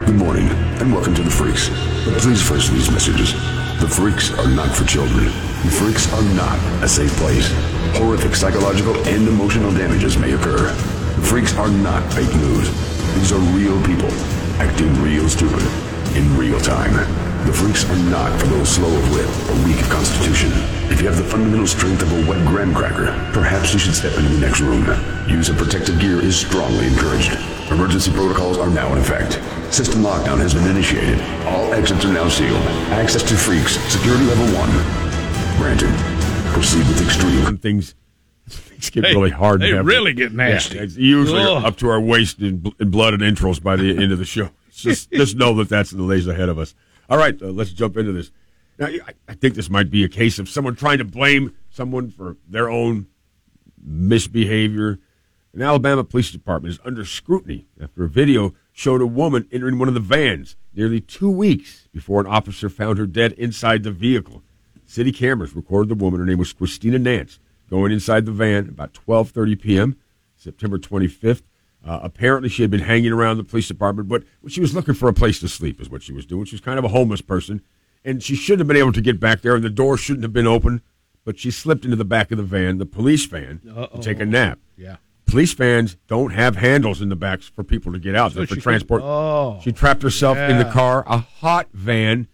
Good morning, and welcome to the Freaks. But please first these messages. The Freaks are not for children. The Freaks are not a safe place. Horrific psychological and emotional damages may occur. The Freaks are not fake news. These are real people acting real stupid in real time. The Freaks are not for those slow of wit or weak of constitution. If you have the fundamental strength of a wet graham cracker, perhaps you should step into the next room. Use of protective gear is strongly encouraged. Emergency protocols are now in effect. System lockdown has been initiated. All exits are now sealed. Access to freaks. Security level one. Granted. Proceed with extreme. When things things get really hard. They to really get nasty. Yeah, it's usually Ugh. up to our waist in, in blood and entrails by the end of the show. Just just know that that's the lays ahead of us. All right, uh, let's jump into this. Now, I, I think this might be a case of someone trying to blame someone for their own misbehavior. An Alabama police department is under scrutiny after a video showed a woman entering one of the vans nearly two weeks before an officer found her dead inside the vehicle. City cameras recorded the woman. Her name was Christina Nance, going inside the van about 12:30 p.m. September 25th. Uh, apparently, she had been hanging around the police department, but she was looking for a place to sleep, is what she was doing. She was kind of a homeless person, and she shouldn't have been able to get back there, and the door shouldn't have been open. But she slipped into the back of the van, the police van, to take a nap. Yeah. Police vans don't have handles in the backs for people to get out. So for she could- transport. oh, she trapped herself in the car, a hot van.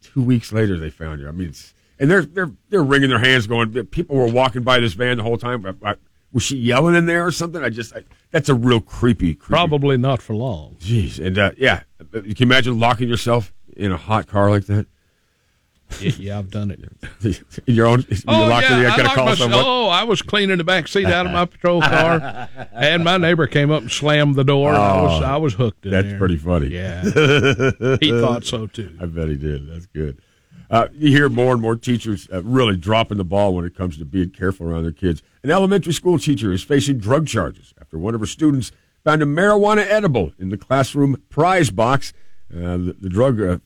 Two weeks later, they found her. I mean, it's, and they're they're they're wringing their hands, going. People were walking by this van the whole time. I- I- was she yelling in there or something? I just I, that's a real creepy, creepy. Probably not for long. Jeez, and uh, yeah, you can imagine locking yourself in a hot car like that. Yeah, yeah, I've done it. in your own, you Oh locked in yeah, I gotta locked call myself- someone. Oh, I was cleaning the back seat out of my patrol car, and my neighbor came up and slammed the door. and I was I was hooked in That's there. pretty funny. Yeah, he thought so too. I bet he did. That's good. Uh, you hear more and more teachers uh, really dropping the ball when it comes to being careful around their kids. An elementary school teacher is facing drug charges after one of her students found a marijuana edible in the classroom prize box. Uh, the, the drug uh,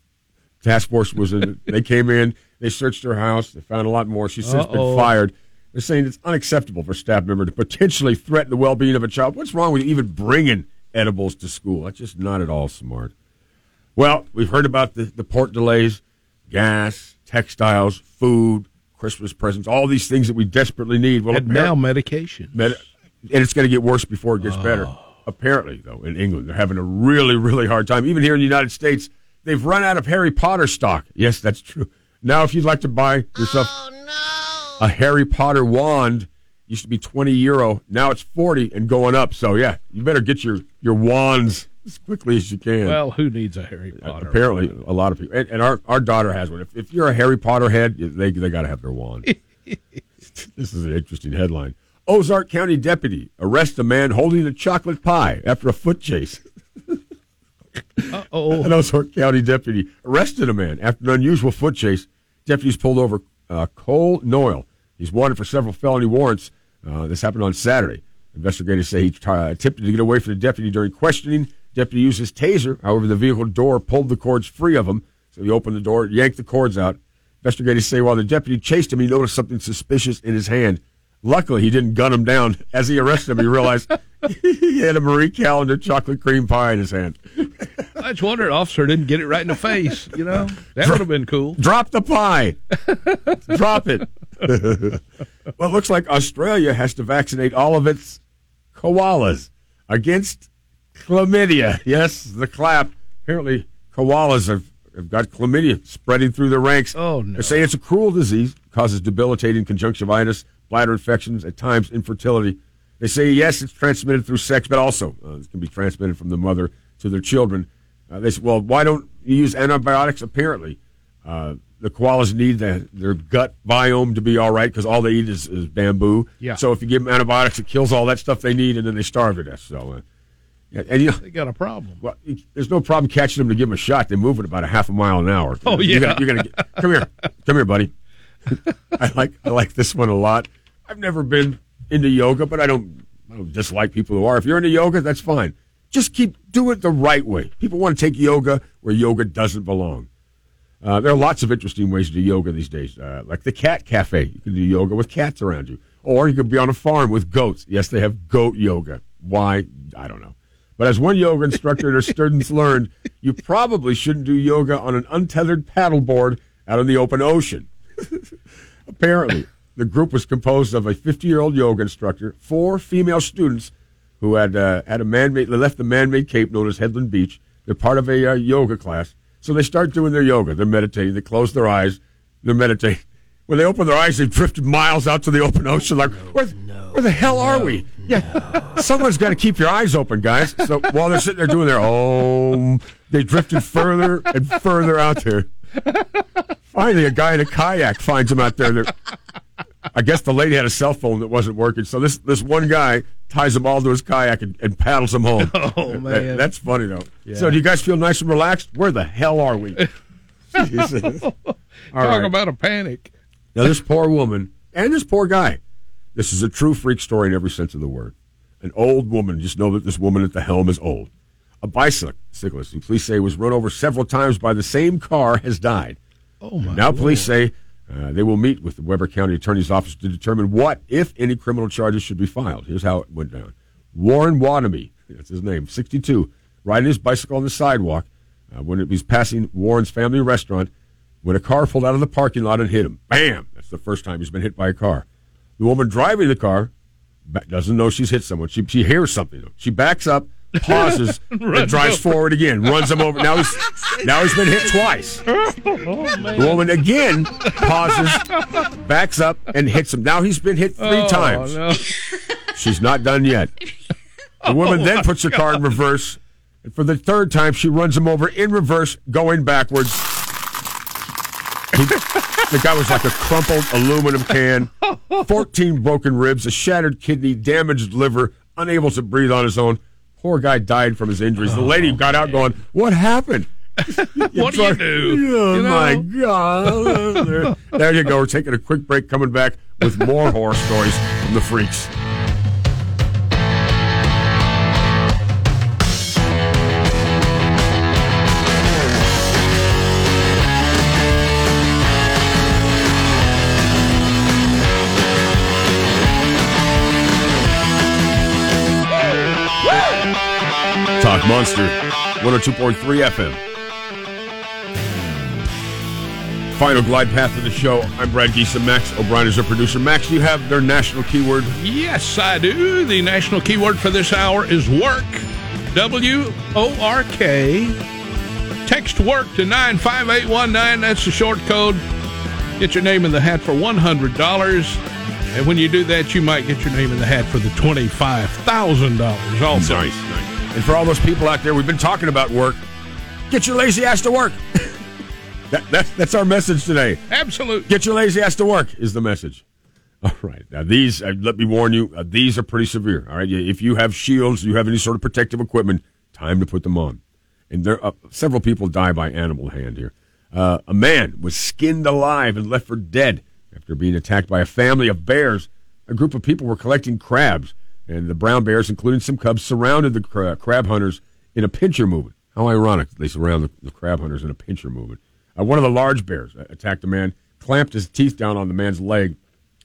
task force was in. they came in, they searched her house, they found a lot more. She's since been fired. They're saying it's unacceptable for a staff member to potentially threaten the well-being of a child. What's wrong with even bringing edibles to school? That's just not at all smart. Well, we've heard about the, the port delays, gas, textiles, food, Christmas presents, all these things that we desperately need. Well, And now medication. med- and it's going to get worse before it gets better. Oh. Apparently, though, in England, they're having a really, really hard time. Even here in the United States, they've run out of Harry Potter stock. Yes, that's true. Now, if you'd like to buy yourself oh, a Harry Potter wand, used to be 20 euro. Now it's 40 and going up. So, yeah, you better get your, your wands as quickly as you can. Well, who needs a Harry Potter? Uh, apparently, a lot of people, and, and our, our daughter has one. If, if you're a Harry Potter head, they they got to have their wand. this is an interesting headline. Ozark County deputy arrests a man holding a chocolate pie after a foot chase. Oh, An Ozark County deputy arrested a man after an unusual foot chase. Deputies pulled over uh, Cole Noyle. He's wanted for several felony warrants. Uh, this happened on Saturday. Investigators say he t- attempted to get away from the deputy during questioning. Deputy used his taser. However, the vehicle door pulled the cords free of him. So he opened the door, yanked the cords out. Investigators say while the deputy chased him, he noticed something suspicious in his hand. Luckily, he didn't gun him down. As he arrested him, he realized he had a Marie Callender chocolate cream pie in his hand. I just wonder, officer didn't get it right in the face. You know, that would have been cool. Drop the pie. Drop it. well, it looks like Australia has to vaccinate all of its koalas against chlamydia. Yes, the clap. Apparently, koalas have, have got chlamydia spreading through their ranks. Oh, no. They say it's a cruel disease, causes debilitating conjunctivitis, bladder infections, at times infertility. They say, yes, it's transmitted through sex, but also uh, it can be transmitted from the mother to their children. Uh, they say, well, why don't you use antibiotics? Apparently, uh, the koalas need the, their gut biome to be all right because all they eat is, is bamboo. Yeah. So if you give them antibiotics, it kills all that stuff they need, and then they starve to death. So, uh, yeah, and you know, They got a problem. well, there's no problem catching them to give them a shot. They move at about a half a mile an hour. Oh, You're yeah. gonna, you're gonna get, come here, come here, buddy. I like I like this one a lot. I've never been into yoga, but I don't I don't dislike people who are. If you're into yoga, that's fine. Just keep do it the right way. People want to take yoga where yoga doesn't belong. Uh, there are lots of interesting ways to do yoga these days, uh, like the cat cafe. You can do yoga with cats around you, or you could be on a farm with goats. Yes, they have goat yoga. Why? I don't know. But as one yoga instructor at her students learned, you probably shouldn't do yoga on an untethered paddleboard out in the open ocean. Apparently, the group was composed of a 50 year old yoga instructor, four female students who had uh, had a man made, they left the man made cape known as Headland Beach. They're part of a uh, yoga class. So they start doing their yoga. They're meditating. They close their eyes. They're meditating. When they open their eyes, they've drifted miles out to the open ocean. Like, where, where the hell are we? Yeah, someone's got to keep your eyes open, guys. So while they're sitting there doing their oh, they drifted further and further out there. Finally, a guy in a kayak finds him out there. They're, I guess the lady had a cell phone that wasn't working, so this this one guy ties them all to his kayak and, and paddles them home. Oh, That- man. that's funny though. So, do you guys feel nice and relaxed? Where the hell are we? Talk right. about a panic. Now, this poor woman and this poor guy, this is a true freak story in every sense of the word. An old woman, just know that this woman at the helm is old. A bicyclist who police say was run over several times by the same car has died. Oh my! Now, police say uh, they will meet with the Weber County Attorney's Office to determine what, if any, criminal charges should be filed. Here's how it went down Warren Wanamy, that's his name, 62, riding his bicycle on the sidewalk uh, when he was passing Warren's family restaurant when a car pulled out of the parking lot and hit him. Bam! That's the first time he's been hit by a car. The woman driving the car doesn't know she's hit someone. She, she hears something. She backs up, pauses, and drives over. forward again, runs him over. Now he's, now he's been hit twice. The woman again pauses, backs up, and hits him. Now he's been hit three Oh, times. no. She's not done yet. The woman then puts the car in reverse, and for the third time, she runs him over in reverse, going backwards. He- the guy was like a crumpled aluminum can, 14 broken ribs, a shattered kidney, damaged liver, unable to breathe on his own. Poor guy died from his injuries. The lady oh, got out going, What happened? What do you do? Oh You know? my God! there, there you go. We're taking a quick break. Coming back with more horror stories from the freaks. Talk Monster, 102.3 FM. Final glide path of the show. I'm Brad Geesa. Max O'Brien is our producer. Max, you have their national keyword? Yes, I do. The national keyword for this hour is work. W O R K. Text work to 95819. That's the short code. Get your name in the hat for $100. And when you do that, you might get your name in the hat for the $25,000 also. Nice. And for all those people out there, we've been talking about work. Get your lazy ass to work. that, that, that's our message today. Absolutely. Get your lazy ass to work is the message. All right. Now, these, uh, let me warn you, uh, these are pretty severe. All right. If you have shields, you have any sort of protective equipment, time to put them on. And there, uh, several people die by animal hand here. Uh, a man was skinned alive and left for dead after being attacked by a family of bears. A group of people were collecting crabs, and the brown bears, including some cubs, surrounded the cra- crab hunters in a pincher movement. How ironic they surround the, the crab hunters in a pincher movement. Uh, one of the large bears uh, attacked the man, clamped his teeth down on the man's leg.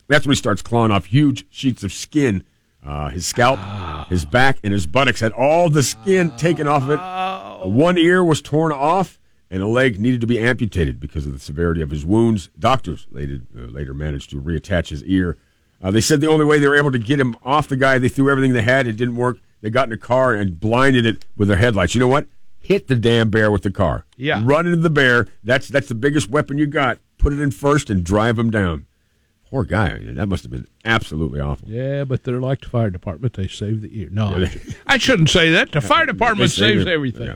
That's when he starts clawing off huge sheets of skin. Uh, his scalp, his back, and his buttocks had all the skin taken off of it. One ear was torn off, and a leg needed to be amputated because of the severity of his wounds. Doctors later, uh, later managed to reattach his ear. Uh, they said the only way they were able to get him off the guy, they threw everything they had. It didn't work. They got in a car and blinded it with their headlights. You know what? Hit the damn bear with the car. Yeah. Run into the bear. That's that's the biggest weapon you got. Put it in first and drive him down. Poor guy. That must have been absolutely awful. Yeah, but they're like the fire department. They save the ear. No, I shouldn't say that. The fire department saves everything. Yeah.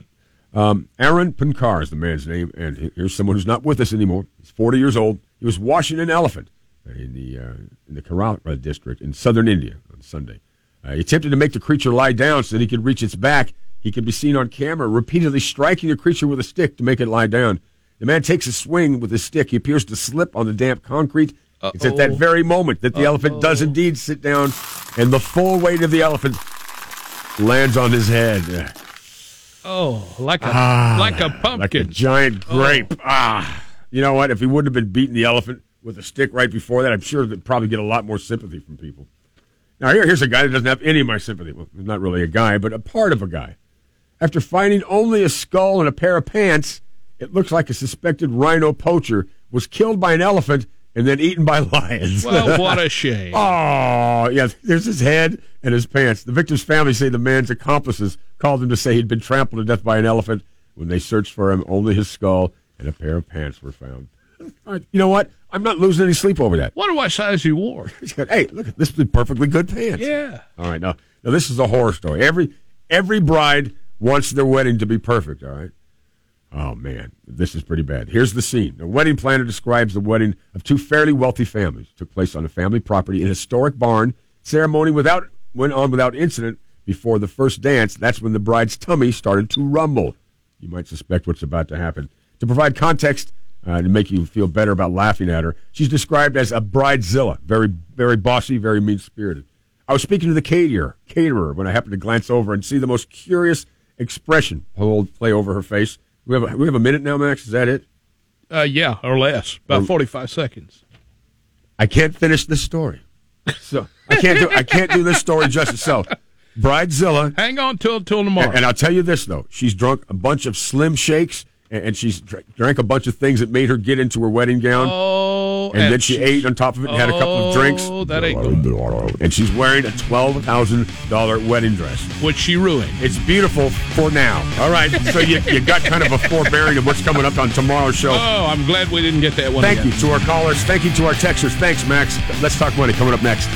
Um, Aaron Pinkar is the man's name, and here's someone who's not with us anymore. He's 40 years old. He was washing an elephant in the uh, in the Kerala district in southern India on Sunday. Uh, he attempted to make the creature lie down so that he could reach its back. He could be seen on camera repeatedly striking the creature with a stick to make it lie down. The man takes a swing with his stick. He appears to slip on the damp concrete. It's at that very moment that the elephant does indeed sit down, and the full weight of the elephant lands on his head. Oh, like a Ah, like a pumpkin, like a giant grape. Ah, you know what? If he wouldn't have been beating the elephant with a stick right before that, I'm sure they'd probably get a lot more sympathy from people. Now, here, here's a guy that doesn't have any of my sympathy. Well, not really a guy, but a part of a guy. After finding only a skull and a pair of pants, it looks like a suspected rhino poacher was killed by an elephant and then eaten by lions. Well, what a shame. Oh, yeah, there's his head and his pants. The victim's family say the man's accomplices called him to say he'd been trampled to death by an elephant. When they searched for him, only his skull and a pair of pants were found. You know what? I'm not losing any sleep over that. What Wonder what size he wore. hey, look, at this is perfectly good pants. Yeah. All right, now, now this is a horror story. Every every bride wants their wedding to be perfect. All right. Oh man, this is pretty bad. Here's the scene. The wedding planner describes the wedding of two fairly wealthy families. It took place on a family property in a historic barn. Ceremony without went on without incident. Before the first dance, that's when the bride's tummy started to rumble. You might suspect what's about to happen. To provide context, uh, to make you feel better about laughing at her. She's described as a bridezilla, very, very bossy, very mean spirited. I was speaking to the caterer, caterer when I happened to glance over and see the most curious expression hold, play over her face. We have a, we have a minute now, Max. Is that it? Uh, yeah, or less, about forty-five seconds. I can't finish this story, so I can't do I can't do this story justice. So, bridezilla, Hang on till till tomorrow. and I'll tell you this though, she's drunk a bunch of Slim Shakes and she drank a bunch of things that made her get into her wedding gown. Oh, and, and then she ate on top of it and had a couple of drinks. Oh, that ain't good. And she's wearing a twelve thousand dollar wedding dress, which she ruined. It's beautiful for now. All right, so you, you got kind of a forbearing of what's coming up on tomorrow's show. Oh, I'm glad we didn't get that one. Thank again. you to our callers. Thank you to our texters. Thanks, Max. Let's talk money coming up next.